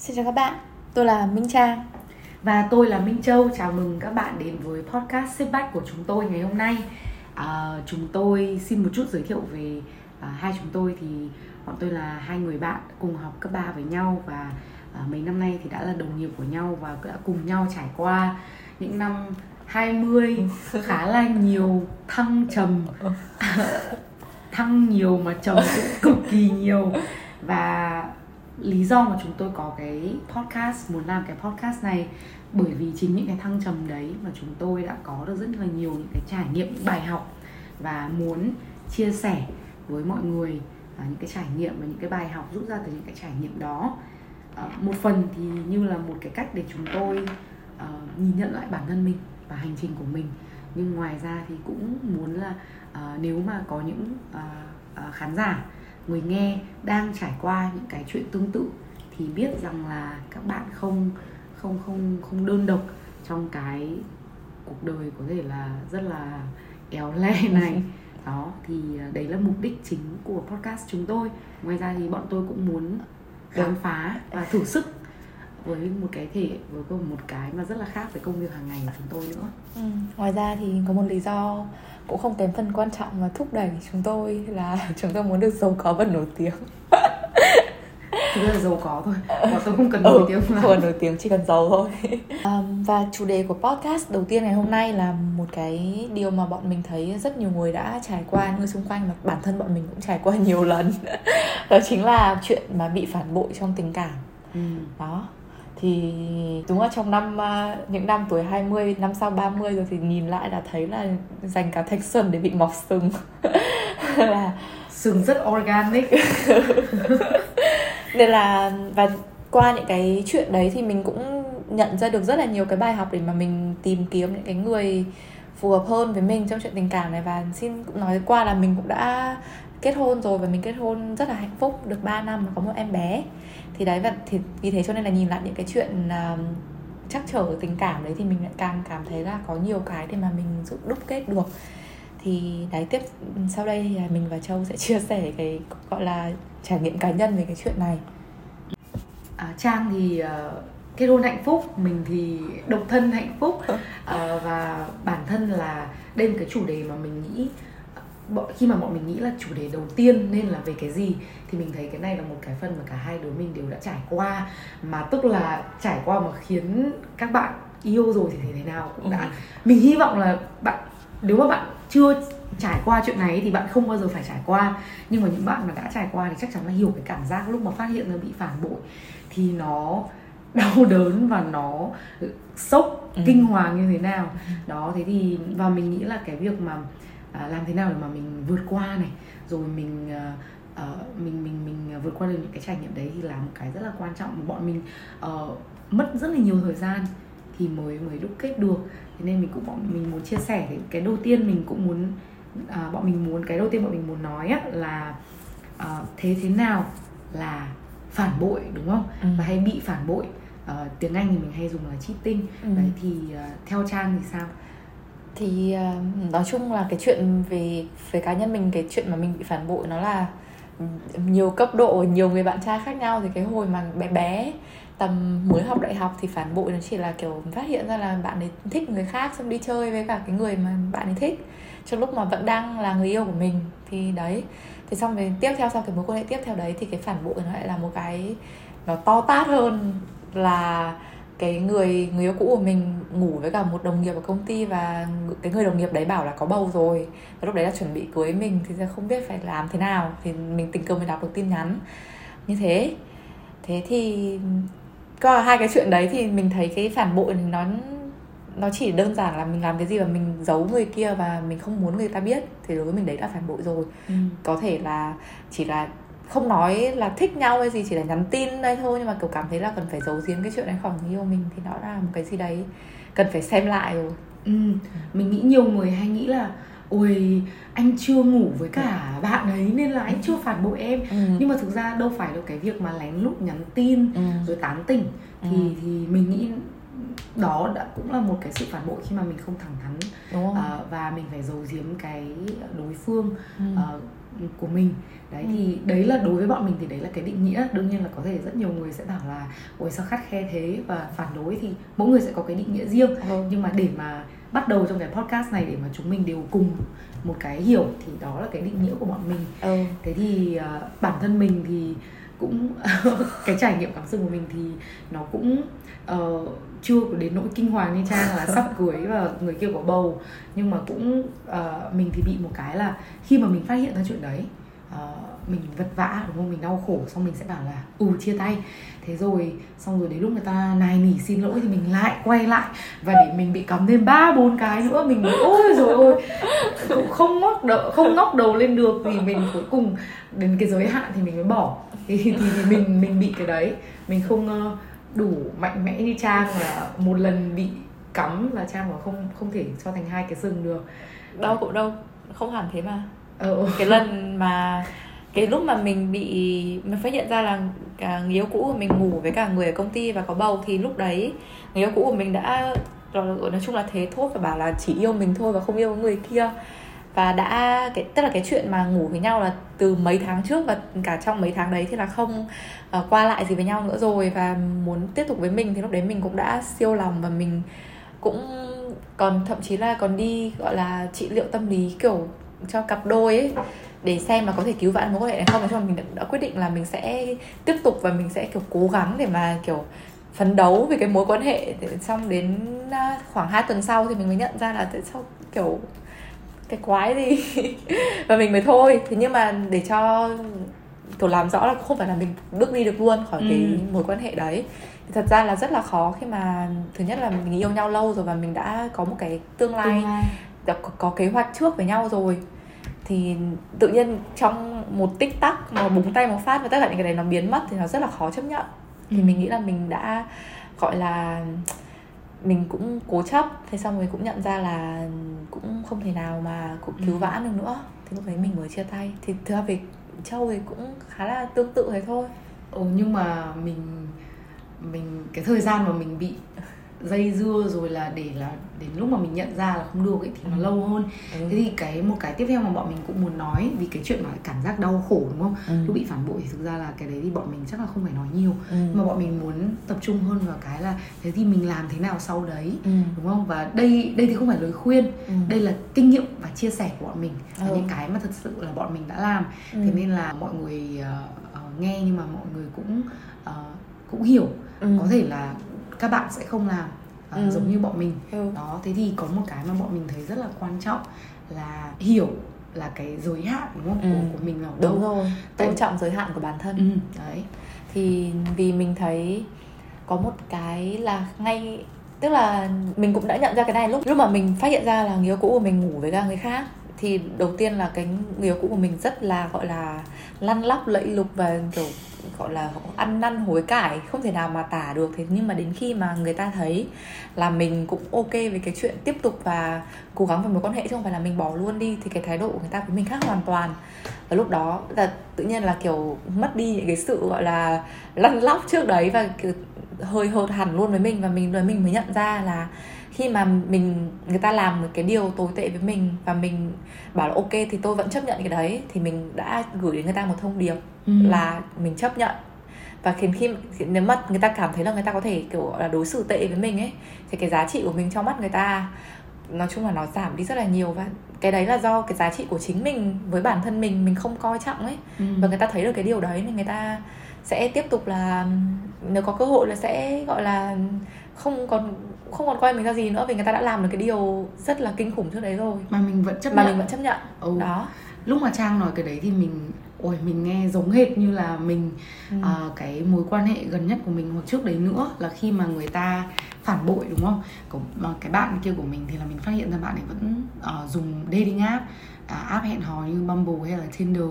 Xin chào các bạn, tôi là Minh Trang. Và tôi là Minh Châu, chào mừng các bạn đến với podcast Bách của chúng tôi ngày hôm nay. À, Chúng tôi xin một chút giới thiệu về à, hai chúng tôi thì bọn tôi là hai người bạn cùng học cấp 3 với nhau Và à, mấy năm nay thì đã là đồng nghiệp của nhau và đã cùng nhau trải qua những năm 20 khá là nhiều thăng trầm. Thăng nhiều mà trầm cũng cực kỳ nhiều. Và lý do mà chúng tôi có cái podcast muốn làm cái podcast này bởi vì chính những cái thăng trầm đấy mà chúng tôi đã có được rất là nhiều những cái trải nghiệm những bài học và muốn chia sẻ với mọi người à, những cái trải nghiệm và những cái bài học rút ra từ những cái trải nghiệm đó. À, một phần thì như là một cái cách để chúng tôi à, nhìn nhận lại bản thân mình và hành trình của mình. Nhưng ngoài ra thì cũng muốn là à, nếu mà có những à, à, khán giả người nghe đang trải qua những cái chuyện tương tự thì biết rằng là các bạn không không không không đơn độc trong cái cuộc đời có thể là rất là éo le này. Đó thì đấy là mục đích chính của podcast chúng tôi. Ngoài ra thì bọn tôi cũng muốn khám phá và thử sức với một cái thể với một cái mà rất là khác với công việc hàng ngày của chúng tôi nữa. Ừ. ngoài ra thì có một lý do cũng không kém phần quan trọng mà thúc đẩy chúng tôi là chúng tôi muốn được giàu có và nổi tiếng. Thực ra là giàu có thôi bọn tôi không cần nổi ừ, tiếng là không nổi tiếng chỉ cần giàu thôi. Um, và chủ đề của podcast đầu tiên ngày hôm nay là một cái điều mà bọn mình thấy rất nhiều người đã trải qua những người xung quanh và bản thân bọn mình cũng trải qua nhiều lần. Đó chính là chuyện mà bị phản bội trong tình cảm. Ừ. đó thì đúng là trong năm uh, những năm tuổi 20 năm sau 30 rồi thì nhìn lại là thấy là dành cả thanh xuân để bị mọc sừng. Là sừng rất organic. Nên là và qua những cái chuyện đấy thì mình cũng nhận ra được rất là nhiều cái bài học để mà mình tìm kiếm những cái người phù hợp hơn với mình trong chuyện tình cảm này. Và xin cũng nói qua là mình cũng đã kết hôn rồi và mình kết hôn rất là hạnh phúc được 3 năm và có một em bé. Thì đấy và thì vì thế cho nên là nhìn lại những cái chuyện uh, chắc trở tình cảm đấy thì mình lại càng cảm thấy là có nhiều cái để mà mình giúp đúc kết được. Thì đấy tiếp sau đây thì mình và châu sẽ chia sẻ cái gọi là trải nghiệm cá nhân về cái chuyện này. À, trang thì uh, kết hôn hạnh phúc mình thì độc thân hạnh phúc. Uh, và bản thân là đây là cái chủ đề mà mình nghĩ khi mà bọn mình nghĩ là chủ đề đầu tiên nên là về cái gì thì mình thấy cái này là một cái phần mà cả hai đứa mình đều đã trải qua mà tức là trải qua mà khiến các bạn yêu rồi thì thế nào cũng đã ừ. mình hy vọng là bạn nếu mà bạn chưa trải qua chuyện này thì bạn không bao giờ phải trải qua nhưng mà những bạn mà đã trải qua thì chắc chắn là hiểu cái cảm giác lúc mà phát hiện ra bị phản bội thì nó đau đớn và nó sốc ừ. kinh hoàng như thế nào ừ. đó thế thì và mình nghĩ là cái việc mà à, làm thế nào để mà mình vượt qua này rồi mình à, uh, mình mình mình vượt qua được những cái trải nghiệm đấy thì là một cái rất là quan trọng. Mà bọn mình uh, mất rất là nhiều thời gian thì mới mới đúc kết được. Thế nên mình cũng bọn mình muốn chia sẻ thì cái đầu tiên mình cũng muốn uh, bọn mình muốn cái đầu tiên bọn mình muốn nói á, là uh, thế thế nào là phản bội đúng không? Ừ. và hay bị phản bội. Uh, tiếng anh thì mình hay dùng là cheating. Ừ. đấy thì uh, theo trang thì sao thì ờ, nói chung là cái chuyện về về cá nhân mình, cái chuyện mà mình bị phản bội nó là ừ, nhiều cấp độ, nhiều người bạn trai khác nhau. Thì cái hồi mà bé bé, tầm mới học đại học thì phản bội nó chỉ là, kiểu, phát hiện ra là bạn ấy thích người khác xong đi chơi với cả cái người mà bạn ấy thích trong lúc mà vẫn đang là người yêu của mình. Thì đấy. Thì xong về tiếp theo, sau cái mối quan hệ tiếp theo đấy thì cái phản bội nó lại là một cái nó to tát hơn là cái người người yêu cũ của mình ngủ với cả một đồng nghiệp ở công ty và cái người đồng nghiệp đấy bảo là có bầu rồi. Và lúc đấy là chuẩn bị cưới mình thì không biết phải làm thế nào thì mình tình cờ mình đọc được tin nhắn. Như thế. Thế thì có hai cái chuyện đấy thì mình thấy cái phản bội nó nó chỉ đơn giản là mình làm cái gì mà mình giấu người kia và mình không muốn người ta biết thì đối với mình đấy là phản bội rồi. Ừ. có thể là chỉ là không nói là thích nhau hay gì chỉ là nhắn tin đây thôi nhưng mà kiểu cảm thấy là cần phải giấu giếm cái chuyện đấy khỏi người yêu mình thì đó là một cái gì đấy cần phải xem lại rồi ừ. mình nghĩ nhiều người hay nghĩ là ôi anh chưa ngủ với cả bạn ấy nên là anh chưa phản bội em ừ. nhưng mà thực ra đâu phải đâu cái việc mà lén lút nhắn tin ừ. rồi tán tỉnh thì ừ. thì mình nghĩ đó đã cũng là một cái sự phản bội khi mà mình không thẳng thắn uh, và mình phải giấu giếm cái đối phương ừ. uh, của mình đấy thì Ừ. đấy là đối với bọn mình thì đấy là cái định nghĩa đương nhiên là có thể rất nhiều người sẽ bảo là ôi sao khắt khe thế và phản đối thì mỗi người sẽ có cái định nghĩa riêng Ừ. nhưng mà để mà bắt đầu trong cái podcast này để mà chúng mình đều cùng một cái hiểu thì đó là cái định nghĩa của bọn mình ừ. thế thì à, bản thân mình thì cũng cái trải nghiệm cảm xúc của mình thì nó cũng ờ, chưa có đến nỗi kinh hoàng như trang là sắp cưới và người kia có bầu. Nhưng mà cũng ờ, mình thì bị một cái là khi mà mình phát hiện ra chuyện đấy ờ, mình vật vã đúng không? Mình đau khổ xong mình sẽ bảo là ừ chia tay. Thế rồi xong rồi đến lúc người ta nài nỉ xin lỗi thì mình lại quay lại và để mình bị cắm thêm ba bốn cái nữa mình mới ôi rồi ôi cũng không ngóc đầu không ngóc đầu lên được thì mình cuối cùng đến cái giới hạn thì mình mới bỏ. Thì, thì, thì mình mình bị cái đấy. Mình không ờ, đủ mạnh mẽ như trang là một lần bị cắm là trang mà không không thể cho thành hai cái sừng được. Đâu cũng đâu không hẳn thế mà. Ờ cái lần mà cái lúc mà mình bị mình phát hiện ra là cả người yêu cũ của mình ngủ với cả người ở công ty và có bầu thì lúc đấy người yêu cũ của mình đã nói chung là thế thốt và bảo là chỉ yêu mình thôi và không yêu người kia và đã cái tức là cái chuyện mà ngủ với nhau là từ mấy tháng trước và cả trong mấy tháng đấy thì là không uh, qua lại gì với nhau nữa rồi. Và muốn tiếp tục với mình thì lúc đấy mình cũng đã siêu lòng và mình cũng còn thậm chí là còn đi gọi là trị liệu tâm lý kiểu cho cặp đôi ấy để xem mà có thể cứu vãn mối quan hệ này không. Nói chung là mình đã, đã quyết định là mình sẽ tiếp tục và mình sẽ kiểu cố gắng để mà kiểu phấn đấu về cái mối quan hệ. Để xong đến à, khoảng 2 tuần sau thì mình mới nhận ra là tại sao kiểu cái quái gì. Và mình mới thôi. Thế nhưng mà để cho kiểu làm rõ là không phải là mình bước đi được luôn khỏi Ừ. cái mối quan hệ đấy. Thì thật ra là rất là khó khi mà thứ nhất là mình yêu nhau lâu rồi và mình đã có một cái tương lai tương lai. đã có, có kế hoạch trước với nhau rồi. Thì tự nhiên trong một tích tắc mà búng tay một phát và tất cả những cái đấy nó biến mất thì nó rất là khó chấp nhận. Thì Ừ. mình nghĩ là mình đã gọi là mình cũng cố chấp thế xong rồi cũng nhận ra là cũng không thể nào mà cũng cứu Ừ. vãn được nữa. Thì lúc đấy mình mới chia tay. Thì thực ra về châu thì cũng khá là tương tự thế thôi. Ừ, nhưng mà mình mình cái thời gian mà mình bị dây dưa rồi là để là đến lúc mà mình nhận ra là không được ấy thì nó Ừ. lâu hơn ừ. thế thì cái một cái tiếp theo mà bọn mình cũng muốn nói vì cái chuyện mà cảm giác đau khổ đúng không Ừ. lúc bị phản bội thì thực ra là cái đấy thì bọn mình chắc là không phải nói nhiều Ừ. mà bọn mình muốn tập trung hơn vào cái là thế thì mình làm thế nào sau đấy Ừ. đúng không và đây đây thì không phải lời khuyên Ừ. đây là kinh nghiệm và chia sẻ của bọn mình Ừ. những cái mà thật sự là bọn mình đã làm Ừ. thế nên là mọi người ờ, ờ, nghe nhưng mà mọi người cũng ờ, cũng hiểu Ừ. có thể là các bạn sẽ không làm ờ, Ừ. giống như bọn mình Ừ. đó thế thì có một cái mà bọn mình thấy rất là quan trọng là hiểu là cái giới hạn đúng không Ừ. của, của mình là đâu đúng rồi Tại- tôn trọng giới hạn của bản thân ừ, đấy thì vì mình thấy có một cái là ngay tức là mình cũng đã nhận ra cái này lúc lúc mà mình phát hiện ra là người yêu cũ của mình ngủ với cả người khác thì đầu tiên là cái người yêu cũ của mình rất là gọi là lăn lóc, lẫy lục và, kiểu, gọi là, ăn năn hối cải, không thể nào mà tả được. Thế nhưng mà đến khi mà người ta thấy là mình cũng ok với cái chuyện tiếp tục và cố gắng vào mối quan hệ chứ không phải là mình bỏ luôn đi, thì cái thái độ của người ta với mình khác hoàn toàn. Và lúc đó là tự nhiên là, kiểu, mất đi những cái sự, gọi là, lăn lóc trước đấy và, kiểu, hơi hợt hẳn luôn với mình và mình rồi mình mới nhận ra là khi mà mình người ta làm một cái điều tồi tệ với mình và mình bảo là ok thì tôi vẫn chấp nhận cái đấy thì mình đã gửi đến người ta một thông điệp Ừ. là mình chấp nhận và khiến khi nếu mà người ta cảm thấy là người ta có thể kiểu là đối xử tệ với mình ấy thì cái giá trị của mình trong mắt người ta nói chung là nó giảm đi rất là nhiều và cái đấy là do cái giá trị của chính mình với bản thân mình mình không coi trọng ấy Ừ. và người ta thấy được cái điều đấy nên người ta sẽ tiếp tục là nếu có cơ hội là sẽ gọi là không còn không còn coi mình ra gì nữa vì người ta đã làm được cái điều rất là kinh khủng trước đấy rồi. Mà mình vẫn chấp mà nhận. mình vẫn chấp nhận. Ừ. đó. Lúc mà trang nói cái đấy thì mình ôi mình nghe giống hệt như là mình Ừ. à, cái mối quan hệ gần nhất của mình hoặc trước đấy nữa là khi mà người ta phản bội đúng không? Còn, mà cái bạn kia của mình thì là mình phát hiện ra bạn ấy vẫn ờ, dùng dating app à, app hẹn hò như Bumble hay là Tinder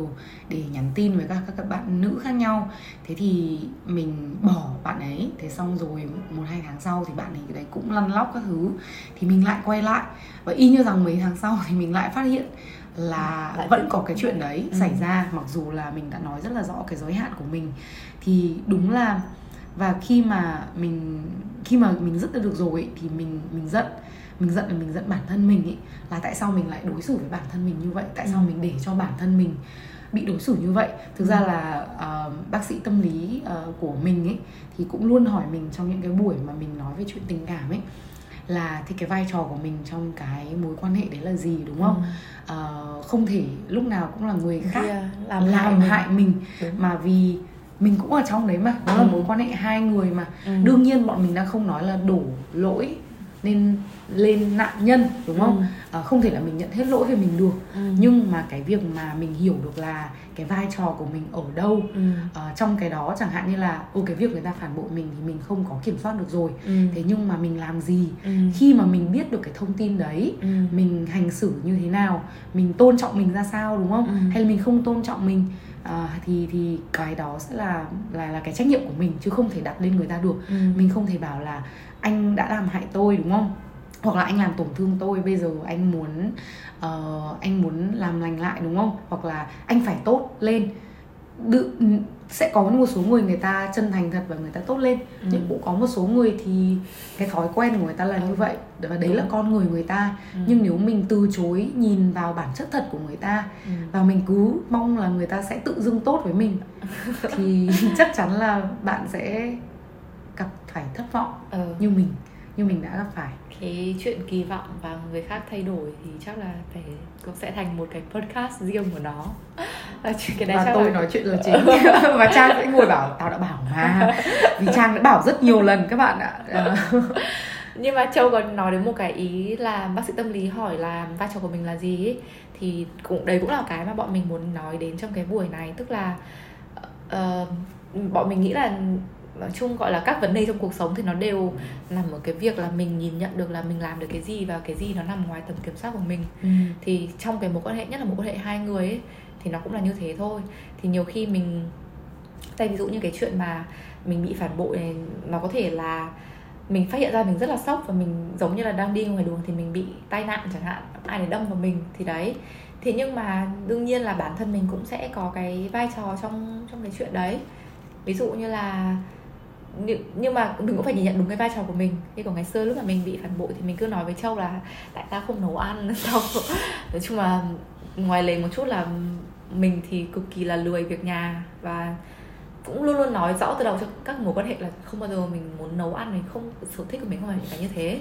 để nhắn tin với các các, các bạn nữ khác nhau. Thế thì mình bỏ bạn ấy thế xong rồi một hai tháng sau thì bạn ấy đấy cũng lăn lóc các thứ. Thì mình lại quay lại. Và y như rằng mấy tháng sau thì mình lại phát hiện là Lại vẫn có cái chuyện đấy Ừ. xảy ra mặc dù là mình đã nói rất là rõ cái giới hạn của mình. Thì đúng là và khi mà mình khi mà mình dứt được rồi thì mình mình giận mình giận là mình giận bản thân mình ấy là tại sao mình lại đối xử với bản thân mình như vậy tại sao Ừ. mình để cho bản thân mình bị đối xử như vậy thực ra là ờ, bác sĩ tâm lý ờ, của mình ấy thì cũng luôn hỏi mình trong những cái buổi mà mình nói về chuyện tình cảm ấy là thì cái vai trò của mình trong cái mối quan hệ đấy là gì đúng không Ờ, không thể lúc nào cũng là người khác làm, làm, làm hại mình Đúng. mà vì mình cũng ở trong đấy mà nó là Ừ. mối quan hệ hai người mà Ừ. đương nhiên bọn mình đang không nói là đổ lỗi nên lên nạn nhân đúng không Ừ. Ờ, không thể là mình nhận hết lỗi về mình được Ừ. nhưng mà cái việc mà mình hiểu được là cái vai trò của mình ở đâu ừ. Ờ, trong cái đó chẳng hạn như là ô cái việc người ta phản bội mình thì mình không có kiểm soát được rồi Ừ. thế nhưng mà mình làm gì Ừ. khi mà mình biết được cái thông tin đấy Ừ. mình hành xử như thế nào mình tôn trọng mình ra sao đúng không Ừ. hay là mình không tôn trọng mình à, thì thì cái đó sẽ là là là cái trách nhiệm của mình chứ không thể đặt lên người ta được Ừ. mình không thể bảo là anh đã làm hại tôi đúng không? Hoặc là anh làm tổn thương tôi bây giờ anh muốn ờ, anh muốn làm lành lại đúng không? Hoặc là anh phải tốt lên. Đự, sẽ có một số người người ta chân thành thật và người ta tốt lên. Ừ. nhưng cũng có một số người thì cái thói quen của người ta là như vậy. Và đấy là con người người ta. Ừ. nhưng nếu mình từ chối nhìn vào bản chất thật của người ta Ừ. và mình cứ mong là người ta sẽ tự dưng tốt với mình thì chắc chắn là bạn sẽ phải thất vọng Ờ. như mình như mình đã gặp phải. Cái chuyện kỳ vọng vào người khác thay đổi thì chắc là phải cũng sẽ thành một cái podcast riêng của nó. Và chuyện- cái đấy và chắc tôi là... nói chuyện là chính. Và trang sẽ ngồi bảo tao đã bảo mà. Vì trang đã bảo rất nhiều lần các bạn ạ. Ờ, nhưng mà châu còn nói đến một cái ý là bác sĩ tâm lý hỏi là vai trò của mình là gì ấy. thì cũng đấy cũng là cái mà bọn mình muốn nói đến trong cái buổi này. Tức là ờ, bọn mình nghĩ là nói chung gọi là các vấn đề trong cuộc sống thì nó đều nằm ở cái việc là mình nhìn nhận được là mình làm được cái gì và cái gì nó nằm ngoài tầm kiểm soát của mình. Thì trong cái mối quan hệ nhất là mối quan hệ hai người ấy thì nó cũng là như thế thôi. Thì nhiều khi mình tay ví dụ như cái chuyện mà mình bị phản bội này nó có thể là mình phát hiện ra mình rất là sốc và mình giống như là đang đi ngoài đường thì mình bị tai nạn chẳng hạn ai đấy đâm vào mình thì đấy. Thế nhưng mà đương nhiên là bản thân mình cũng sẽ có cái vai trò trong trong cái chuyện đấy. Ví dụ như là nhưng- mà mình cũng phải nhìn nhận đúng cái vai trò của mình. Như của ngày xưa lúc mà mình bị phản bội thì mình cứ nói với châu là tại tao không nấu ăn tao nói chung là ngoài lề một chút là mình thì cực kỳ là lười việc nhà và cũng luôn luôn nói rõ từ đầu cho các mối quan hệ là không bao giờ mình muốn nấu ăn mình không sở thích của mình không phải như thế.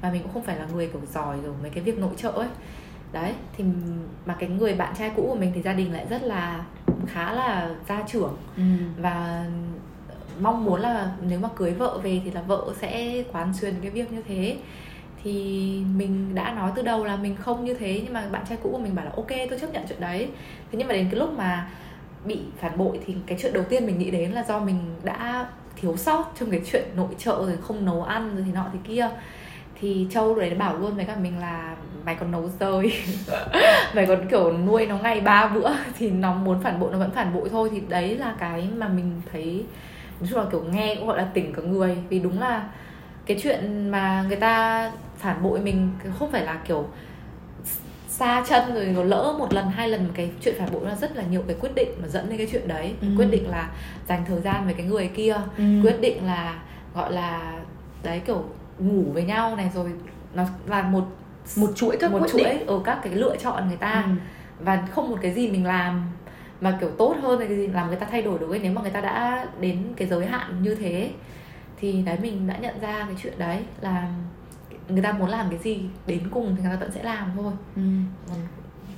Và mình cũng không phải là người kiểu giỏi rồi mấy cái việc nội trợ ấy. Đấy thì mà cái người bạn trai cũ của mình thì gia đình lại rất là khá là gia trưởng. Ừ. và mong muốn là nếu mà cưới vợ về thì là vợ sẽ quán xuyên cái việc như thế. Thì mình đã nói từ đầu là mình không như thế, nhưng mà bạn trai cũ của mình bảo là ok, tôi chấp nhận chuyện đấy. Thế nhưng mà đến cái lúc mà bị phản bội thì cái chuyện đầu tiên mình nghĩ đến là do mình đã thiếu sót trong cái chuyện nội trợ rồi không nấu ăn rồi thì nọ thì kia. Thì châu đấy bảo luôn với cả mình là mày còn nấu rơi mày còn, kiểu, nuôi nó ngày ba bữa. Thì nó muốn phản bội, nó vẫn phản bội thôi. Thì đấy là cái mà mình thấy nói chung là kiểu nghe cũng gọi là tỉnh cả người vì đúng là cái chuyện mà người ta phản bội mình không phải là kiểu xa chân rồi nó lỡ một lần hai lần một cái chuyện phản bội nó rất là nhiều cái quyết định mà dẫn đến cái chuyện đấy Ừ. quyết định là dành thời gian với cái người kia Ừ. quyết định là gọi là đấy kiểu ngủ với nhau này rồi nó là một một chuỗi các một quyết chuỗi định ở các cái lựa chọn người ta Ừ. và không một cái gì mình làm mà kiểu tốt hơn gì làm người ta thay đổi được ấy nếu mà người ta đã đến cái giới hạn như thế thì đấy mình đã nhận ra cái chuyện đấy là người ta muốn làm cái gì đến cùng thì người ta vẫn sẽ làm thôi Ừ.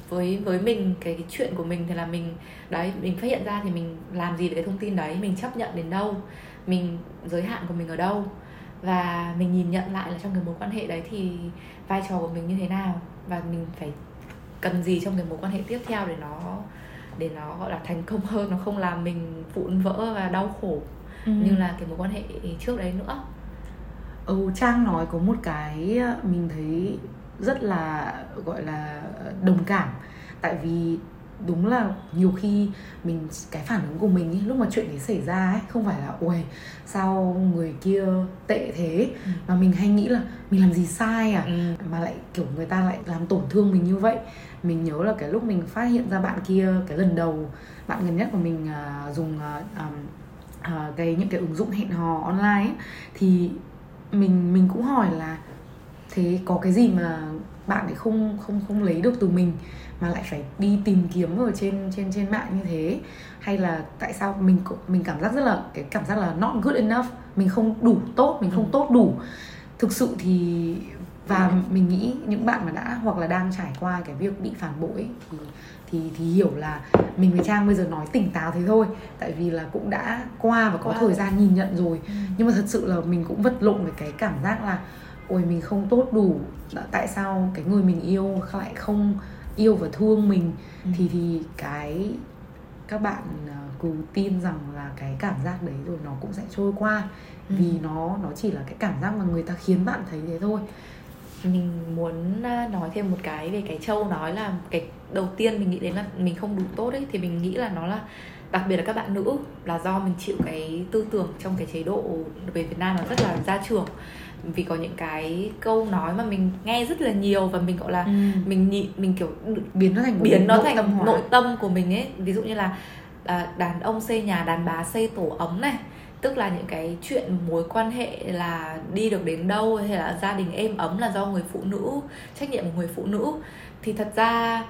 Với với mình cái, cái chuyện của mình thì là mình đấy mình phát hiện ra thì mình làm gì với cái thông tin đấy mình chấp nhận đến đâu mình giới hạn của mình ở đâu và mình nhìn nhận lại là trong cái mối quan hệ đấy thì vai trò của mình như thế nào và mình phải cần gì trong cái mối quan hệ tiếp theo để nó để nó gọi là thành công hơn nó không làm mình vụn vỡ và đau khổ Ừ. như là cái mối quan hệ trước đấy nữa ừ, Trang nói có một cái ờ, mình thấy rất là gọi là đồng cảm tại vì đúng là nhiều khi mình cái phản ứng của mình ý, lúc mà chuyện đấy xảy ra ấy không phải là ui sao người kia tệ thế Ừ. mà mình hay nghĩ là mình làm gì sai à ừ. mà lại kiểu người ta lại làm tổn thương mình như vậy mình nhớ là cái lúc mình phát hiện ra bạn kia cái lần đầu bạn gần nhất của mình à, dùng um, uh, cái những cái ứng dụng hẹn hò online ấy, thì mình mình cũng hỏi là thế có cái gì mà bạn ấy không không không lấy được từ mình mà lại phải đi tìm kiếm ở trên trên trên mạng như thế? Hay là tại sao? Mình mình cảm giác rất là cái cảm giác là not good enough. Mình không đủ tốt mình không ừ. tốt đủ. Thực sự thì và mình nghĩ những bạn mà đã hoặc là đang trải qua cái việc bị phản bội thì thì thì hiểu là mình với trang bây giờ nói tỉnh táo thế thôi tại vì là cũng đã qua và có wow. thời gian nhìn nhận rồi ừ. nhưng mà thật sự là mình cũng vật lộn với cái cảm giác là ôi mình không tốt đủ tại sao cái người mình yêu lại không yêu và thương mình ừ. thì thì cái các bạn ờ, cứ tin rằng là cái cảm giác đấy rồi nó cũng sẽ trôi qua ừ. vì nó nó chỉ là cái cảm giác mà người ta khiến bạn thấy thế thôi mình muốn ờ, nói thêm một cái về cái châu nói là cái đầu tiên mình nghĩ đến là mình không đủ tốt ấy thì mình nghĩ là nó là đặc biệt là các bạn nữ là do mình chịu cái tư tưởng trong cái chế độ về Việt Nam là rất là gia trưởng. Vì có những cái câu nói mà mình nghe rất là nhiều và mình gọi là ừ. mình nhị mình kiểu biến nó thành biến nó thành tâm nội tâm của mình ấy. Ví dụ như là à, đàn ông xây nhà đàn bà xây tổ ấm này tức là những cái chuyện mối quan hệ là đi được đến đâu hay là gia đình êm ấm là do người phụ nữ trách nhiệm của người phụ nữ. Thì thật ra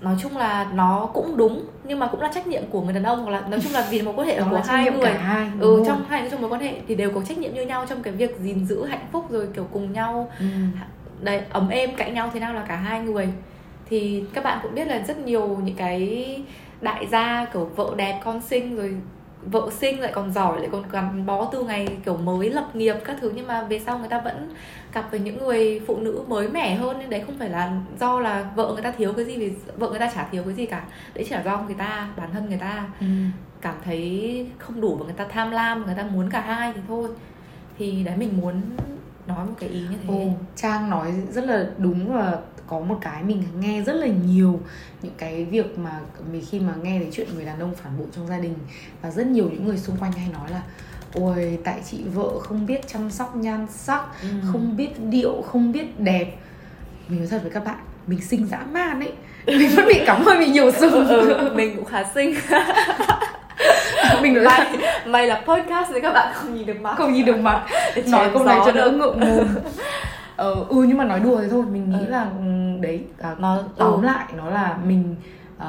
nói chung là nó cũng đúng nhưng mà cũng là trách nhiệm của người đàn ông hoặc là nói chung là vì mối quan hệ của hai người. hai, ừ trong hai trong mối quan hệ thì đều có trách nhiệm như nhau trong cái việc gìn giữ hạnh phúc rồi kiểu cùng nhau. Ừ. đấy ấm êm cạnh nhau thế nào là cả hai người. Thì các bạn cũng biết là rất nhiều những cái đại gia kiểu vợ đẹp con sinh rồi vợ sinh lại còn giỏi lại còn gắn bó từ ngày kiểu mới lập nghiệp các thứ. Nhưng mà về sau người ta vẫn cặp với những người phụ nữ mới mẻ hơn nên đấy không phải là do là vợ người ta thiếu cái gì vì vợ người ta chả thiếu cái gì cả. Đấy chỉ là do người ta bản thân người ta ừ. cảm thấy không đủ và người ta tham lam người ta muốn cả hai thì thôi. Thì đấy mình muốn nói một cái ý như thế. Ồ, trang nói rất là đúng và có một cái mình nghe rất là nhiều những cái việc mà mình khi mà nghe thấy chuyện người đàn ông phản bội trong gia đình. Và rất nhiều những người xung quanh hay nói là ôi tại chị vợ không biết chăm sóc nhan sắc ừ. không biết điệu không biết đẹp. Mình nói thật với các bạn mình sinh dã man ấy. Mình vẫn bị cắm hơi bị nhiều sự ừ, mình cũng khá xinh. Mình nói mày, mày là podcast thì các bạn không nhìn được mặt. Không nhìn được mặt. Nói câu này cho đỡ ngượng mồm ờ, ừ nhưng mà nói đùa thế thôi mình nghĩ ừ. là ừ, đấy à, nó tóm ừ. lại nó là mình uh,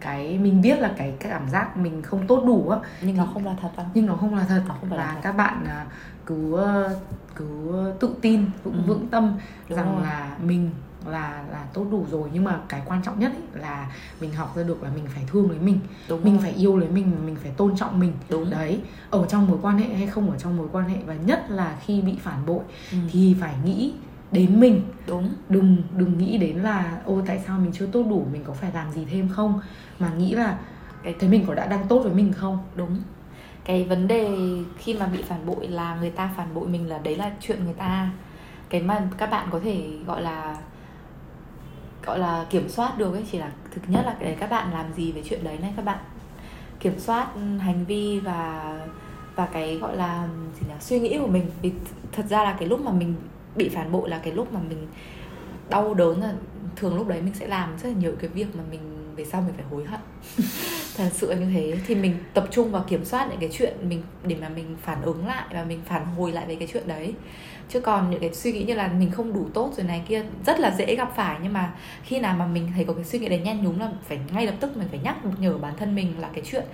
cái mình biết là cái, cái cảm giác mình không tốt đủ á nhưng nó không là thật đâu nhưng nó không là thật nó không phải và thật. các bạn uh, cứ cứ tự tin vững ừ. vững tâm Đúng rằng rồi. là mình là là tốt đủ rồi nhưng mà cái quan trọng nhất ấy là mình học ra được là mình phải thương lấy mình Đúng mình rồi. phải yêu lấy mình mình phải tôn trọng mình Đúng. đấy ở trong mối quan hệ hay không ở trong mối quan hệ và nhất là khi bị phản bội ừ. thì phải nghĩ đến mình. Đúng. Đừng đừng nghĩ đến là ôi tại sao mình chưa tốt đủ mình có phải làm gì thêm không? Mà nghĩ là cái thế mình có đã đang tốt với mình không? Đúng. Cái vấn đề khi mà bị phản bội là người ta phản bội mình là đấy là chuyện người ta. Cái mà các bạn có thể gọi là gọi là kiểm soát được ấy chỉ là thực nhất là để các bạn làm gì về chuyện đấy này các bạn kiểm soát hành vi và và cái gọi là gì nhỉ suy nghĩ của mình. Vì thật ra là cái lúc mà mình bị phản bội là cái lúc mà mình đau đớn là thường lúc đấy mình sẽ làm rất là nhiều cái việc mà mình về sau mình phải hối hận. Thật sự như thế. Thì mình tập trung vào kiểm soát những cái chuyện mình để mà mình phản ứng lại và mình phản hồi lại về cái chuyện đấy. Chứ còn những cái suy nghĩ như là mình không đủ tốt rồi này kia rất là dễ gặp phải. Nhưng mà khi nào mà mình thấy có cái suy nghĩ đấy nhen nhúng là phải ngay lập tức mình phải nhắc nhở bản thân mình là cái chuyện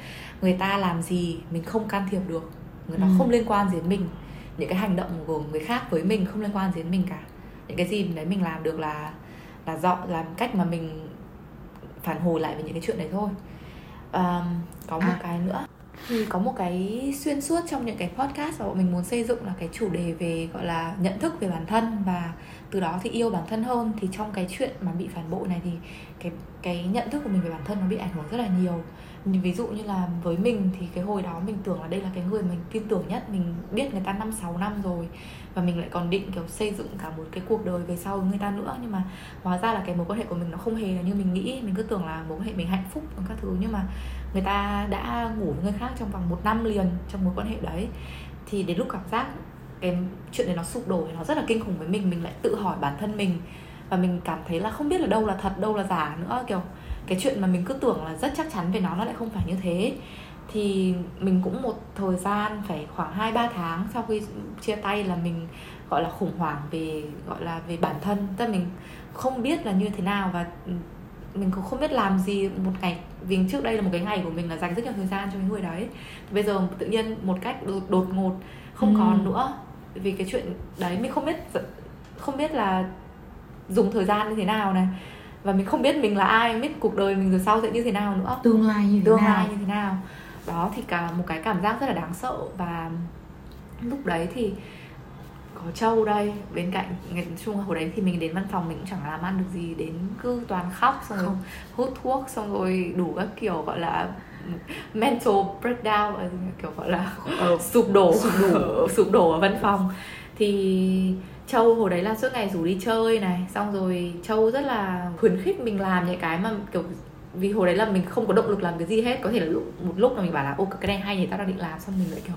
người ta làm gì mình không can thiệp được. Người nó ừ. không liên quan gì đến mình những cái hành động của người khác với mình không liên quan gì đến mình cả. Những cái gì đấy mình làm được là là do làm cách mà mình phản hồi lại về những cái chuyện đấy thôi. Um, có một à. cái nữa. Thì có một cái xuyên suốt trong những cái podcast mà bọn mình muốn xây dựng là cái chủ đề về gọi là nhận thức về bản thân và từ đó thì yêu bản thân hơn. Thì trong cái chuyện mà bị phản bội này thì cái cái nhận thức của mình về bản thân nó bị ảnh hưởng rất là nhiều ví dụ như là với mình thì cái hồi đó mình tưởng là đây là cái người mình tin tưởng nhất, mình biết người ta năm sáu năm rồi và mình lại còn định, kiểu, xây dựng cả một cái cuộc đời về sau với người ta nữa. Nhưng mà hóa ra là cái mối quan hệ của mình nó không hề là như mình nghĩ. Mình cứ tưởng là mối quan hệ mình hạnh phúc và các thứ. Nhưng mà người ta đã ngủ với người khác trong vòng một năm liền trong mối quan hệ đấy. Thì đến lúc cảm giác cái chuyện này nó sụp đổ, nó rất là kinh khủng với mình mình lại tự hỏi bản thân mình và mình cảm thấy là không biết là đâu là thật, đâu là giả nữa, kiểu cái chuyện mà mình cứ tưởng là rất chắc chắn về nó nó lại không phải như thế. Thì mình cũng một thời gian phải khoảng 2 3 tháng sau khi chia tay là mình gọi là khủng hoảng về gọi là về bản thân. Tức là mình không biết là như thế nào và mình cũng không biết làm gì. Một ngày vì trước đây là một cái ngày của mình là dành rất nhiều thời gian cho cái người đấy. Thì bây giờ tự nhiên một cách đột, đột ngột không ừ. còn nữa. Vì cái chuyện đấy mình không biết không biết là dùng thời gian như thế nào này và mình không biết mình là ai biết cuộc đời mình rồi sau sẽ như thế nào nữa. Tương lai như thế tương nào. lai như thế nào. Đó thì cả một cái cảm giác rất là đáng sợ. Và lúc đấy thì có châu đây bên cạnh chung hồi đấy thì mình đến văn phòng mình cũng chẳng làm ăn được gì đến cứ toàn khóc xong rồi hút thuốc xong rồi đủ các kiểu gọi là mental breakdown kiểu gọi là uh, sụp đổ. sụp đổ. Sụp đổ ở văn phòng. Thì Châu hồi đấy là suốt ngày rủ đi chơi này Xong rồi Châu rất là khuyến khích mình làm những cái mà kiểu vì hồi đấy là mình không có động lực làm cái gì hết. Có thể là lúc, một lúc là mình bảo là ô cái này hay thì tao đang định làm. Xong mình lại kiểu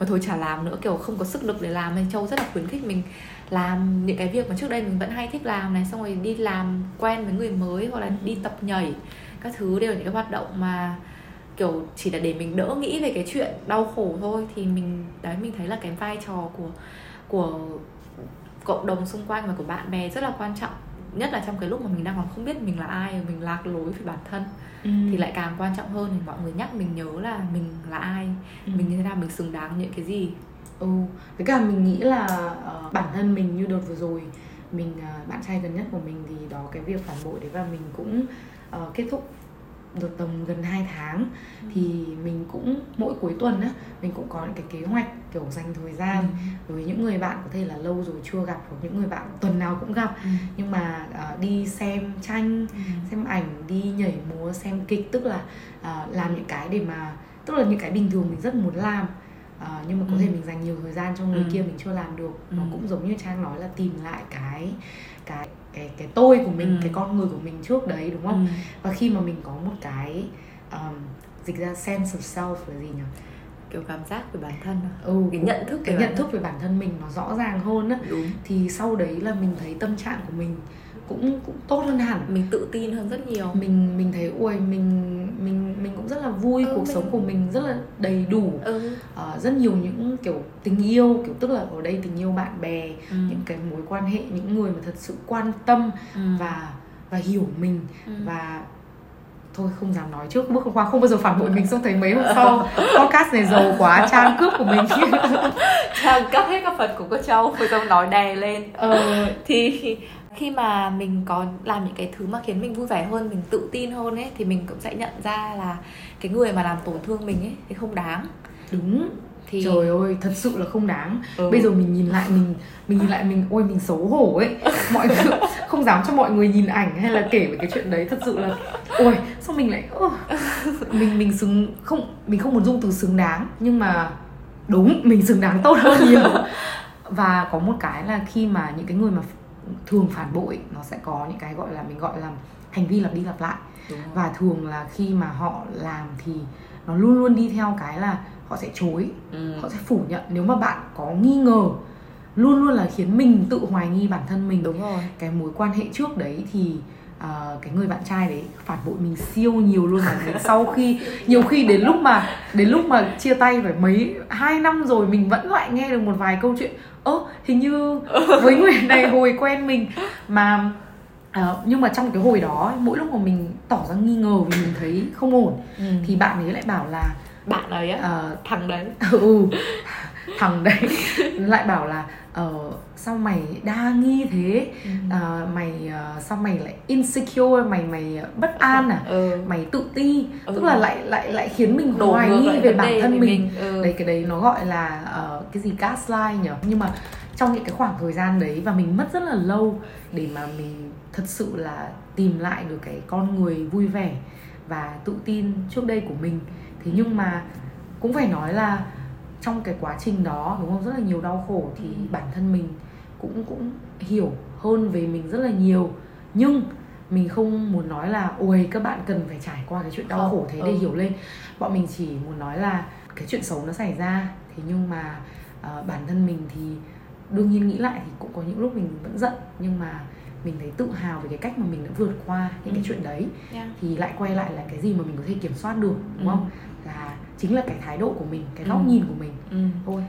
mà thôi chả làm nữa kiểu không có sức lực để làm. Nên châu rất là khuyến khích mình làm những cái việc mà trước đây mình vẫn hay thích làm này. Xong rồi đi làm quen với người mới hoặc là đi tập nhảy các thứ đều là những cái hoạt động mà kiểu chỉ là để mình đỡ nghĩ về cái chuyện đau khổ thôi. Thì mình đấy mình thấy là cái vai trò của của cộng đồng xung quanh và của bạn bè rất là quan trọng nhất là trong cái lúc mà mình đang còn không biết mình là ai mình lạc lối về bản thân ừ. thì lại càng quan trọng hơn thì mọi người nhắc mình nhớ là mình là ai ừ. mình như thế nào mình xứng đáng những cái gì ừ với cả mình nghĩ là uh, bản thân mình như đợt vừa rồi mình uh, bạn trai gần nhất của mình thì đó cái việc phản bội đấy và mình cũng uh, kết thúc được tầm gần 2 tháng ừ. thì mình cũng mỗi cuối tuần á mình cũng có những cái kế hoạch kiểu dành thời gian ừ. với những người bạn có thể là lâu rồi chưa gặp hoặc những người bạn tuần nào cũng gặp ừ. nhưng mà uh, đi xem tranh ừ. xem ảnh đi nhảy múa xem kịch tức là uh, làm những cái để mà tức là những cái bình thường mình rất muốn làm uh, nhưng mà có ừ. thể mình dành nhiều thời gian cho người ừ. kia mình chưa làm được ừ. nó cũng giống như trang nói là tìm lại cái cái cái cái tôi của mình ừ. cái con người của mình trước đấy đúng không? Ừ. và khi mà mình có một cái um, dịch ra sense of self là gì nhỉ? Kiểu cảm giác về bản thân ừ, cái nhận thức cái nhận thức về bản thân mình nó rõ ràng hơn á. Thì sau đấy là mình thấy tâm trạng của mình cũng cũng tốt hơn hẳn mình tự tin hơn rất nhiều mình mình thấy ui mình mình mình cũng rất là vui ừ, cuộc mình... sống của mình rất là đầy đủ ừ. uh, rất nhiều những kiểu tình yêu kiểu tức là ở đây tình yêu bạn bè ừ. những cái mối quan hệ những người mà thật sự quan tâm ừ. và và hiểu mình ừ. và thôi không dám nói trước bước hôm qua không bao giờ phản bội mình xong thấy mấy hôm sau podcast này giàu quá trang cướp của mình trang cắt hết các phần của cô châu cô châu nói đè lên ờ. thì khi mà mình có làm những cái thứ mà khiến mình vui vẻ hơn mình tự tin hơn ấy thì mình cũng sẽ nhận ra là cái người mà làm tổn thương mình ấy thì không đáng. Đúng. Thì trời ơi thật sự là không đáng. Ừ. bây giờ mình nhìn lại mình mình nhìn lại mình ôi mình xấu hổ ấy. Mọi người không dám cho mọi người nhìn ảnh hay là kể về cái chuyện đấy. Thật sự là ôi sao mình lại uh, mình mình xứng không mình không muốn dùng từ xứng đáng nhưng mà đúng mình xứng đáng tốt hơn nhiều. Và có một cái là khi mà những cái người mà thường phản bội nó sẽ có những cái gọi là mình gọi là hành vi lặp đi lặp lại. Và thường là khi mà họ làm thì nó luôn luôn đi theo cái là họ sẽ chối ừ. họ sẽ phủ nhận. Nếu mà bạn có nghi ngờ luôn luôn là khiến mình tự hoài nghi bản thân mình. Đúng rồi. Cái mối quan hệ trước đấy thì uh, cái người bạn trai đấy phản bội mình siêu nhiều luôn mà. Sau khi nhiều khi đến lúc mà đến lúc mà chia tay phải mấy hai năm rồi mình vẫn lại nghe được một vài câu chuyện ơ hình như với người này hồi quen mình mà uh, nhưng mà trong cái hồi đó mỗi lúc mà mình tỏ ra nghi ngờ vì mình thấy không ổn ừ. thì bạn ấy lại bảo là bạn ấy á? Uh, thằng đấy. ừ thằng đấy. Lại bảo là ờ sao mày đa nghi thế ừ. à, mày uh, sao mày lại insecure mày mày bất an à ừ. mày tự ti ừ. tức là lại lại lại khiến mình Đổ hoài nghi về bản thân mình, mình. Ừ. đấy cái đấy nó gọi là uh, cái gì gaslight nhỉ nhưng mà trong những cái khoảng thời gian đấy và mình mất rất là lâu để mà mình thật sự là tìm lại được cái con người vui vẻ và tự tin trước đây của mình thế nhưng mà cũng phải nói là trong cái quá trình đó đúng không rất là nhiều đau khổ thì ừ. bản thân mình cũng cũng hiểu hơn về mình rất là nhiều nhưng mình không muốn nói là ôi các bạn cần phải trải qua cái chuyện đau khổ thế để ừ. hiểu lên bọn mình chỉ muốn nói là cái chuyện xấu nó xảy ra thế nhưng mà uh, bản thân mình thì đương nhiên nghĩ lại thì cũng có những lúc mình vẫn giận nhưng mà mình thấy tự hào về cái cách mà mình đã vượt qua những ừ. cái chuyện đấy yeah. thì lại quay lại là cái gì mà mình có thể kiểm soát được đúng ừ. không là chính là cái thái độ của mình cái góc ừ. nhìn của mình ừ. thôi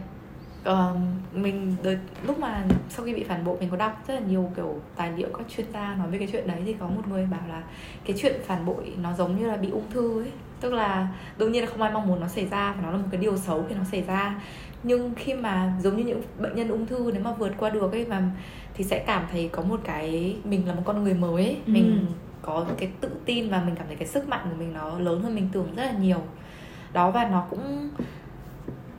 uh, mình đợt, lúc mà sau khi bị phản bội mình có đọc rất là nhiều kiểu tài liệu các chuyên gia nói về cái chuyện đấy thì có một người bảo là cái chuyện phản bội nó giống như là bị ung thư ấy tức là đương nhiên là không ai mong muốn nó xảy ra và nó là một cái điều xấu khi nó xảy ra nhưng khi mà giống như những bệnh nhân ung thư nếu mà vượt qua được ấy mà thì sẽ cảm thấy có một cái mình là một con người mới ấy. Ừ. mình có cái tự tin và mình cảm thấy cái sức mạnh của mình nó lớn hơn mình tưởng rất là nhiều đó và nó cũng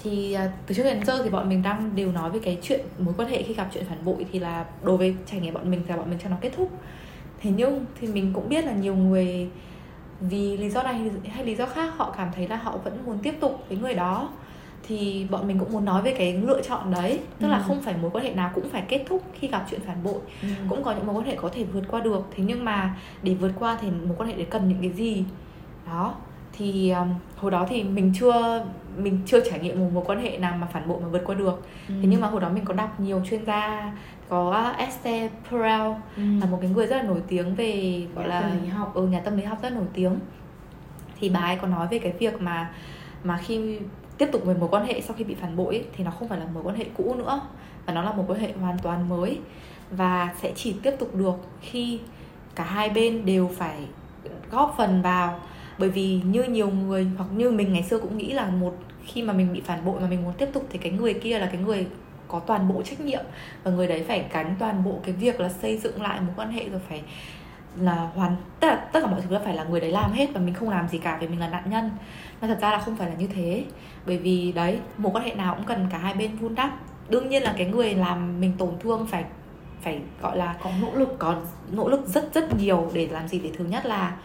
thì à, từ trước đến giờ thì bọn mình đang đều nói về cái chuyện mối quan hệ khi gặp chuyện phản bội thì là đối với trải nghiệm bọn mình là bọn mình cho nó kết thúc. Thế nhưng thì mình cũng biết là nhiều người vì lý do này hay lý do khác họ cảm thấy là họ vẫn muốn tiếp tục với người đó. Thì bọn mình cũng muốn nói về cái lựa chọn đấy tức ừ. là không phải mối quan hệ nào cũng phải kết thúc khi gặp chuyện phản bội. Ừ. cũng có những mối quan hệ có thể vượt qua được thế nhưng mà để vượt qua thì mối quan hệ để cần những cái gì? Đó thì um, hồi đó thì mình chưa mình chưa trải nghiệm một mối quan hệ nào mà phản bội mà vượt qua được ừ. thế nhưng mà hồi đó mình có đọc nhiều chuyên gia có Esther Perel ừ. là một cái người rất là nổi tiếng về gọi là tâm lý học ừ, nhà tâm lý học rất nổi tiếng thì bà ấy có nói về cái việc mà mà khi tiếp tục với mối quan hệ sau khi bị phản bội ấy, thì nó không phải là mối quan hệ cũ nữa và nó là một quan hệ hoàn toàn mới và sẽ chỉ tiếp tục được khi cả hai bên đều phải góp phần vào bởi vì như nhiều người hoặc như mình ngày xưa cũng nghĩ là một khi mà mình bị phản bội mà mình muốn tiếp tục thì cái người kia là cái người có toàn bộ trách nhiệm. Và người đấy phải gánh toàn bộ cái việc là xây dựng lại một quan hệ rồi phải là hoàn, tất cả tất cả mọi thứ là phải là người đấy làm hết và mình không làm gì cả vì mình là nạn nhân. Mà thật ra là không phải là như thế. Bởi vì đấy một quan hệ nào cũng cần cả hai bên vun đắp. Đương nhiên là cái người làm mình tổn thương phải phải gọi là có nỗ lực, có nỗ lực rất rất nhiều để làm gì? Để thứ nhất là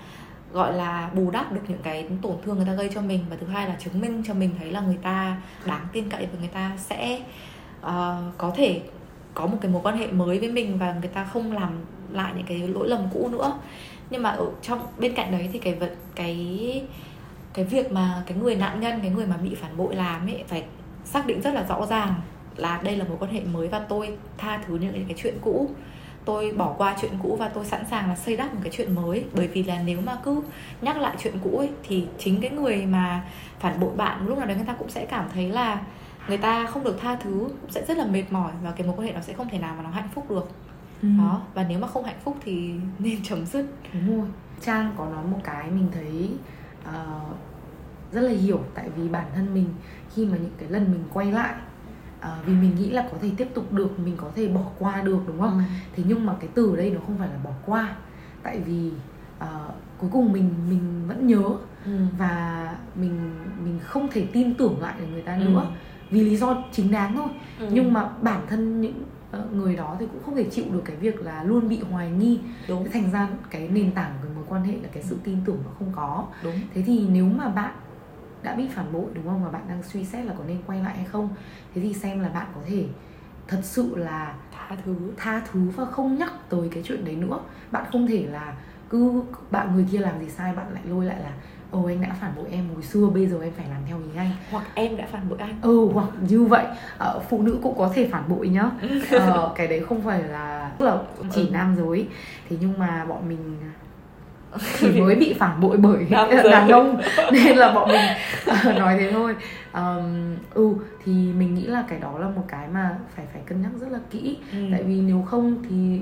gọi là bù đắp được những cái tổn thương người ta gây cho mình. Và thứ hai là chứng minh cho mình thấy là người ta đáng tin cậy và người ta sẽ uh, có thể có một cái mối quan hệ mới với mình và người ta không làm lại những cái lỗi lầm cũ nữa. Nhưng mà ở trong bên cạnh đấy thì cái vật cái cái việc mà cái người nạn nhân cái người mà bị phản bội làm ấy phải xác định rất là rõ ràng là đây là một quan hệ mới và tôi tha thứ những cái chuyện cũ tôi bỏ qua chuyện cũ và tôi sẵn sàng là xây đắp một cái chuyện mới. Bởi vì là nếu mà cứ nhắc lại chuyện cũ ấy thì chính cái người mà phản bội bạn lúc nào đấy người ta cũng sẽ cảm thấy là người ta không được tha thứ sẽ rất là mệt mỏi và cái mối quan hệ nó sẽ không thể nào mà nó hạnh phúc được. Ừ. đó và nếu mà không hạnh phúc thì nên chấm dứt. Đúng rồi. Trang có nói một cái mình thấy uh, rất là hiểu tại vì bản thân mình khi mà những cái lần mình quay lại à, vì mình nghĩ là có thể tiếp tục được mình có thể bỏ qua được đúng không ừ. thế nhưng mà cái từ ở đây nó không phải là bỏ qua tại vì uh, cuối cùng mình mình vẫn nhớ ừ. và mình mình không thể tin tưởng lại được người ta ừ. nữa vì lý do chính đáng thôi ừ. nhưng mà bản thân những uh, người đó thì cũng không thể chịu được cái việc là luôn bị hoài nghi đúng. thành ra cái nền tảng của mối quan hệ là cái sự tin tưởng nó không có đúng thế thì nếu mà bạn đã bị phản bội đúng không? Và bạn đang suy xét là có nên quay lại hay không? Thế thì xem là bạn có thể thật sự là tha thứ. tha thứ và không nhắc tới cái chuyện đấy nữa. Bạn không thể là cứ bạn người kia làm gì sai bạn lại lôi lại là ồ anh đã phản bội em hồi xưa bây giờ em phải làm theo ý anh. Hoặc em đã phản bội anh. Ừ hoặc như vậy. Ờ, phụ nữ cũng có thể phản bội nhá. Ờ, cái đấy không phải là là chỉ ừ. nam giới. Thế nhưng mà bọn mình thì mới bị phản bội bởi đàn ông. Nên là bọn mình uh, nói thế thôi. Um, ừ thì mình nghĩ là cái đó là một cái mà phải phải cân nhắc rất là kỹ. Ừ. tại vì nếu không thì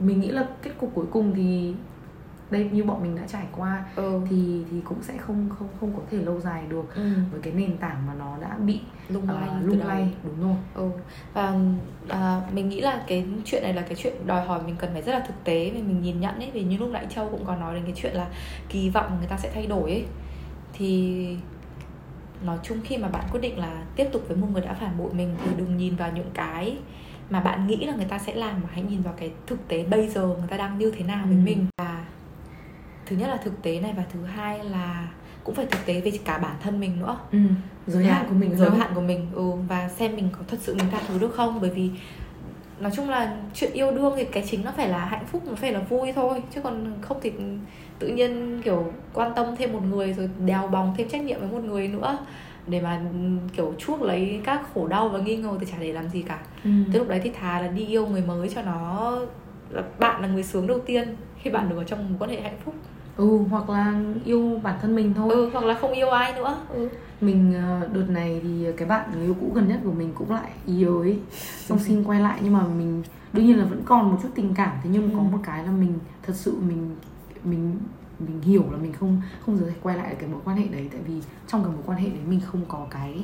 mình nghĩ là kết cục cuối cùng thì đây như bọn mình đã trải qua ừ. thì thì cũng sẽ không không không có thể lâu dài được ừ. với cái nền tảng mà nó đã bị lung lay uh, lung lay đúng rồi ừ. và uh, mình nghĩ là cái chuyện này là cái chuyện đòi hỏi mình cần phải rất là thực tế vì mình nhìn nhận ấy vì như lúc nãy châu cũng có nói đến cái chuyện là kỳ vọng người ta sẽ thay đổi ấy thì nói chung khi mà bạn quyết định là tiếp tục với một người đã phản bội mình thì đừng nhìn vào những cái mà bạn nghĩ là người ta sẽ làm mà hãy nhìn vào cái thực tế bây giờ người ta đang như thế nào với ừ. mình và thứ nhất là thực tế này và thứ hai là cũng phải thực tế về cả bản thân mình nữa. Ừ. giới hạn của mình giới hạn của mình ừ, và xem mình có thật sự mình tha thứ được không? Bởi vì nói chung là chuyện yêu đương thì cái chính nó phải là hạnh phúc nó phải là vui thôi. Chứ còn không thì tự nhiên kiểu quan tâm thêm một người rồi đèo bòng thêm trách nhiệm với một người nữa để mà kiểu chuốc lấy các khổ đau và nghi ngờ thì chả để làm gì cả. Ừ. tới lúc đấy thì thà là đi yêu người mới cho nó là bạn là người sướng đầu tiên khi bạn được ở trong một quan hệ hạnh phúc ừ hoặc là yêu bản thân mình thôi. Ừ hoặc là không yêu ai nữa. Ừ. mình ờ, đợt này thì cái bạn người yêu cũ gần nhất của mình cũng lại yêu ấy xong xin quay lại nhưng mà mình đương nhiên là vẫn còn một chút tình cảm. Thế nhưng Ừ. có một cái là mình thật sự mình mình mình hiểu là mình không không giờ quay lại cái mối quan hệ đấy. Tại vì trong cái mối quan hệ đấy mình không có cái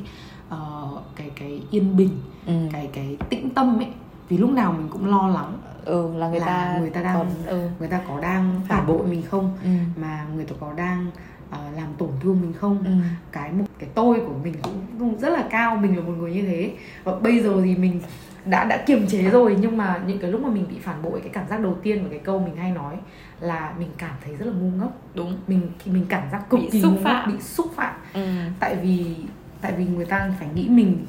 ờ, cái cái yên bình ừ. cái cái tĩnh tâm ấy. Vì lúc nào mình cũng lo lắng ừ là người là ta người ta đang- còn ừ. người ta có đang phản bội mình không Ừ. mà người ta có đang ờ, làm tổn thương mình không Ừ. cái một cái tôi của mình cũng, rất là cao mình là một người như thế và bây giờ thì mình đã đã kiềm chế rồi nhưng mà những cái lúc mà mình bị phản bội cái cảm giác đầu tiên và cái câu mình hay nói là mình cảm thấy rất là ngu ngốc đúng mình khi mình cảm giác cực Bị kỳ xúc ngu ngốc, phạm. bị xúc phạm ừ. tại vì tại vì người ta phải nghĩ mình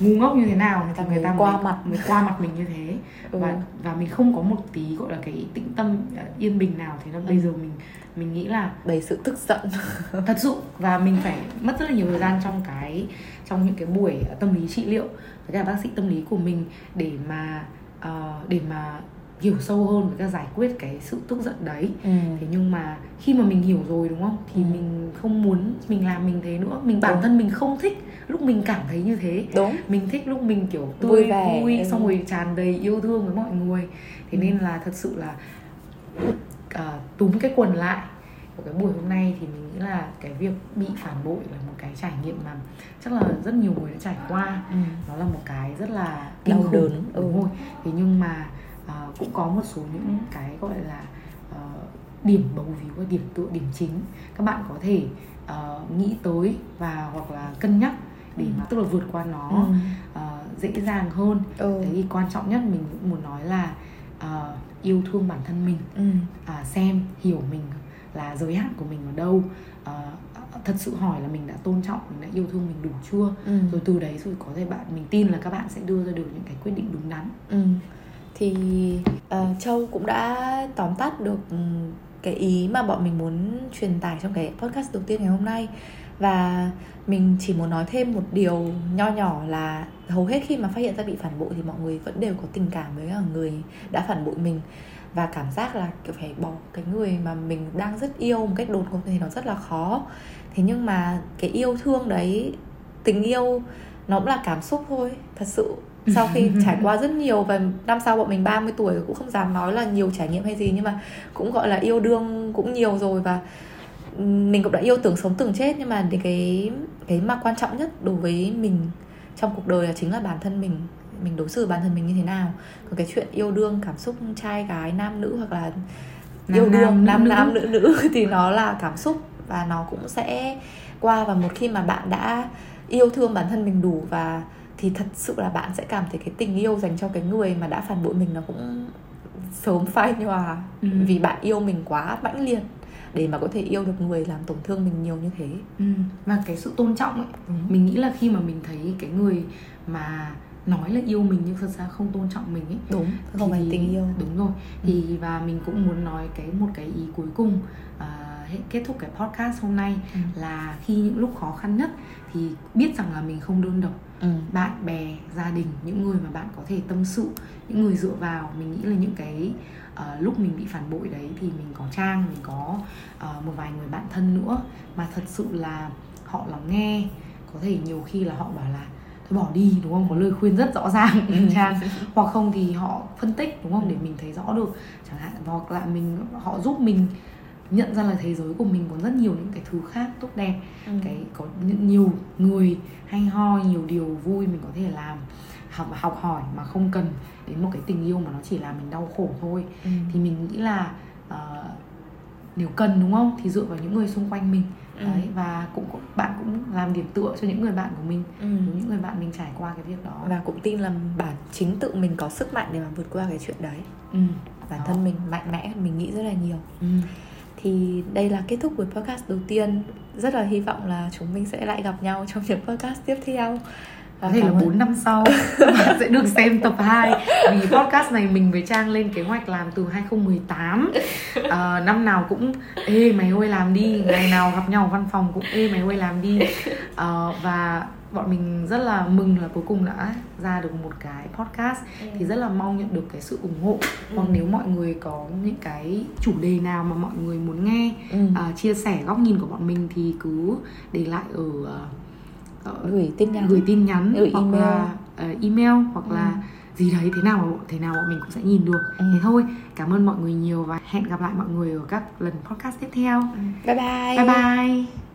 ngu ngốc như thế nào Người ta người ta qua mới, mặt. mới qua mặt mình như thế Ừ. và và mình không có một tí gọi là cái tĩnh tâm ờ, yên bình nào thì nó bây Ừ. giờ mình mình nghĩ là đầy sự tức giận thật sự và mình phải mất rất là nhiều thời gian trong cái trong những cái buổi tâm lý trị liệu với cả bác sĩ tâm lý của mình để mà ờ, để mà hiểu sâu hơn với cả giải quyết cái sự tức giận đấy ừ. thế nhưng mà khi mà mình hiểu rồi đúng không thì Ừ. mình không muốn mình làm mình thế nữa mình bản Đúng. thân mình không thích lúc mình cảm thấy như thế đúng mình thích lúc mình kiểu tươi Vui vui, vẻ, ừ. xong rồi tràn đầy yêu thương với mọi người thế Ừ. nên là thật sự là à, túm cái quần lại của cái buổi hôm nay thì mình nghĩ là cái việc bị phản bội là một cái trải nghiệm mà chắc là rất nhiều người đã trải qua ừ. nó là một cái rất là Đau đớn, ừ. đúng rồi thế nhưng mà à, cũng có một số những cái gọi là ờ, điểm bầu víu và điểm tựa điểm chính các bạn có thể ờ, nghĩ tới và hoặc là cân nhắc để Ừ. mà tức là vượt qua nó Ừ. ờ, dễ dàng hơn Ừ. thế thì quan trọng nhất mình cũng muốn nói là ờ, yêu thương bản thân mình Ừ. à, xem hiểu mình là giới hạn của mình ở đâu Ờ, thật sự hỏi là mình đã tôn trọng mình đã yêu thương mình đủ chưa Ừ. rồi từ đấy rồi có thể bạn mình tin là các bạn sẽ đưa ra được những cái quyết định đúng đắn Ừ. Thì ờ, Châu cũng đã tóm tắt được ừ, cái ý mà bọn mình muốn truyền tải trong cái podcast đầu tiên ngày hôm nay và mình chỉ muốn nói thêm một điều nho nhỏ là hầu hết khi mà phát hiện ra bị phản bội thì mọi người vẫn đều có tình cảm với người đã phản bội mình. Và cảm giác là kiểu phải bỏ cái người mà mình đang rất yêu một cách đột ngột thì nó rất là khó. Thế nhưng mà cái yêu thương đấy tình yêu nó cũng là cảm xúc thôi thật sự. Sau khi trải qua rất nhiều và năm sau bọn mình 30 tuổi cũng không dám nói là nhiều trải nghiệm hay gì nhưng mà cũng gọi là yêu đương cũng nhiều rồi. Và mình cũng đã yêu tưởng sống tưởng chết nhưng mà đến cái cái mà quan trọng nhất đối với mình trong cuộc đời là chính là bản thân mình mình đối xử bản thân mình như thế nào còn cái chuyện yêu đương cảm xúc trai gái nam nữ hoặc là Nam yêu nam, đương nam nữ. nam nữ nữ thì nó là cảm xúc và nó cũng sẽ qua và một khi mà bạn đã yêu thương bản thân mình đủ và thì thật sự là bạn sẽ cảm thấy cái tình yêu dành cho cái người mà đã phản bội mình nó cũng sớm phai nhòa Ừ. vì bạn yêu mình quá mãnh liệt để mà có thể yêu được người làm tổn thương mình nhiều như thế ừ. và cái sự tôn trọng ấy Ừ. mình nghĩ là khi mà mình thấy cái người mà nói là yêu mình nhưng thật ra không tôn trọng mình ấy đúng không phải thì- tình yêu đúng rồi thì và mình cũng muốn nói cái một cái ý cuối cùng hệ- kết thúc cái podcast hôm nay Ừ. là khi những lúc khó khăn nhất thì biết rằng là mình không đơn độc ừ. bạn bè gia đình những người mà bạn có thể tâm sự những người dựa vào mình nghĩ là những cái ờ, lúc mình bị phản bội đấy thì mình có trang mình có ờ, một vài người bạn thân nữa mà thật sự là họ lắng nghe. Có thể nhiều khi là họ bảo là thôi bỏ đi đúng không? Có lời khuyên rất rõ ràng trên trang. Hoặc không thì họ phân tích đúng không? Để mình thấy rõ được. Chẳng hạn hoặc là mình họ giúp mình nhận ra là thế giới của mình còn rất nhiều những cái thứ khác tốt đẹp. Ừ. cái có nhiều người hay ho nhiều điều vui mình có thể làm học học hỏi mà không cần đến một cái tình yêu mà nó chỉ làm mình đau khổ thôi Ừ. thì mình nghĩ là ờ, nếu cần đúng không thì dựa vào những người xung quanh mình Ừ. đấy và cũng bạn cũng làm điểm tựa cho những người bạn của mình Ừ. những người bạn mình trải qua cái việc đó và cũng tin là bản chính tự mình có sức mạnh để mà vượt qua cái chuyện đấy ừ. bản Đó. thân mình mạnh mẽ mình nghĩ rất là nhiều Ừ. thì đây là kết thúc buổi podcast đầu tiên rất là hy vọng là chúng mình sẽ lại gặp nhau trong những podcast tiếp theo có thể là 4 năm sau bạn sẽ được xem tập 2 vì podcast này mình với Trang lên kế hoạch làm từ 2018 à, năm nào cũng ê mày ơi làm đi. Ngày nào gặp nhau ở văn phòng cũng ê mày ơi làm đi à, và bọn mình rất là mừng là cuối cùng đã ra được một cái podcast. Ừ. thì rất là mong nhận được cái sự ủng hộ. Ừ. hoặc nếu mọi người có những cái chủ đề nào mà mọi người muốn nghe ừ. uh, chia sẻ góc nhìn của bọn mình thì cứ để lại ở uh, gửi tin nhắn gửi tin nhắn gửi hoặc email. là uh, email hoặc ừ. là gì đấy thế nào thế nào bọn mình cũng sẽ nhìn được ừ. thế thôi cảm ơn mọi người nhiều và hẹn gặp lại mọi người ở các lần podcast tiếp theo bye bye bye bye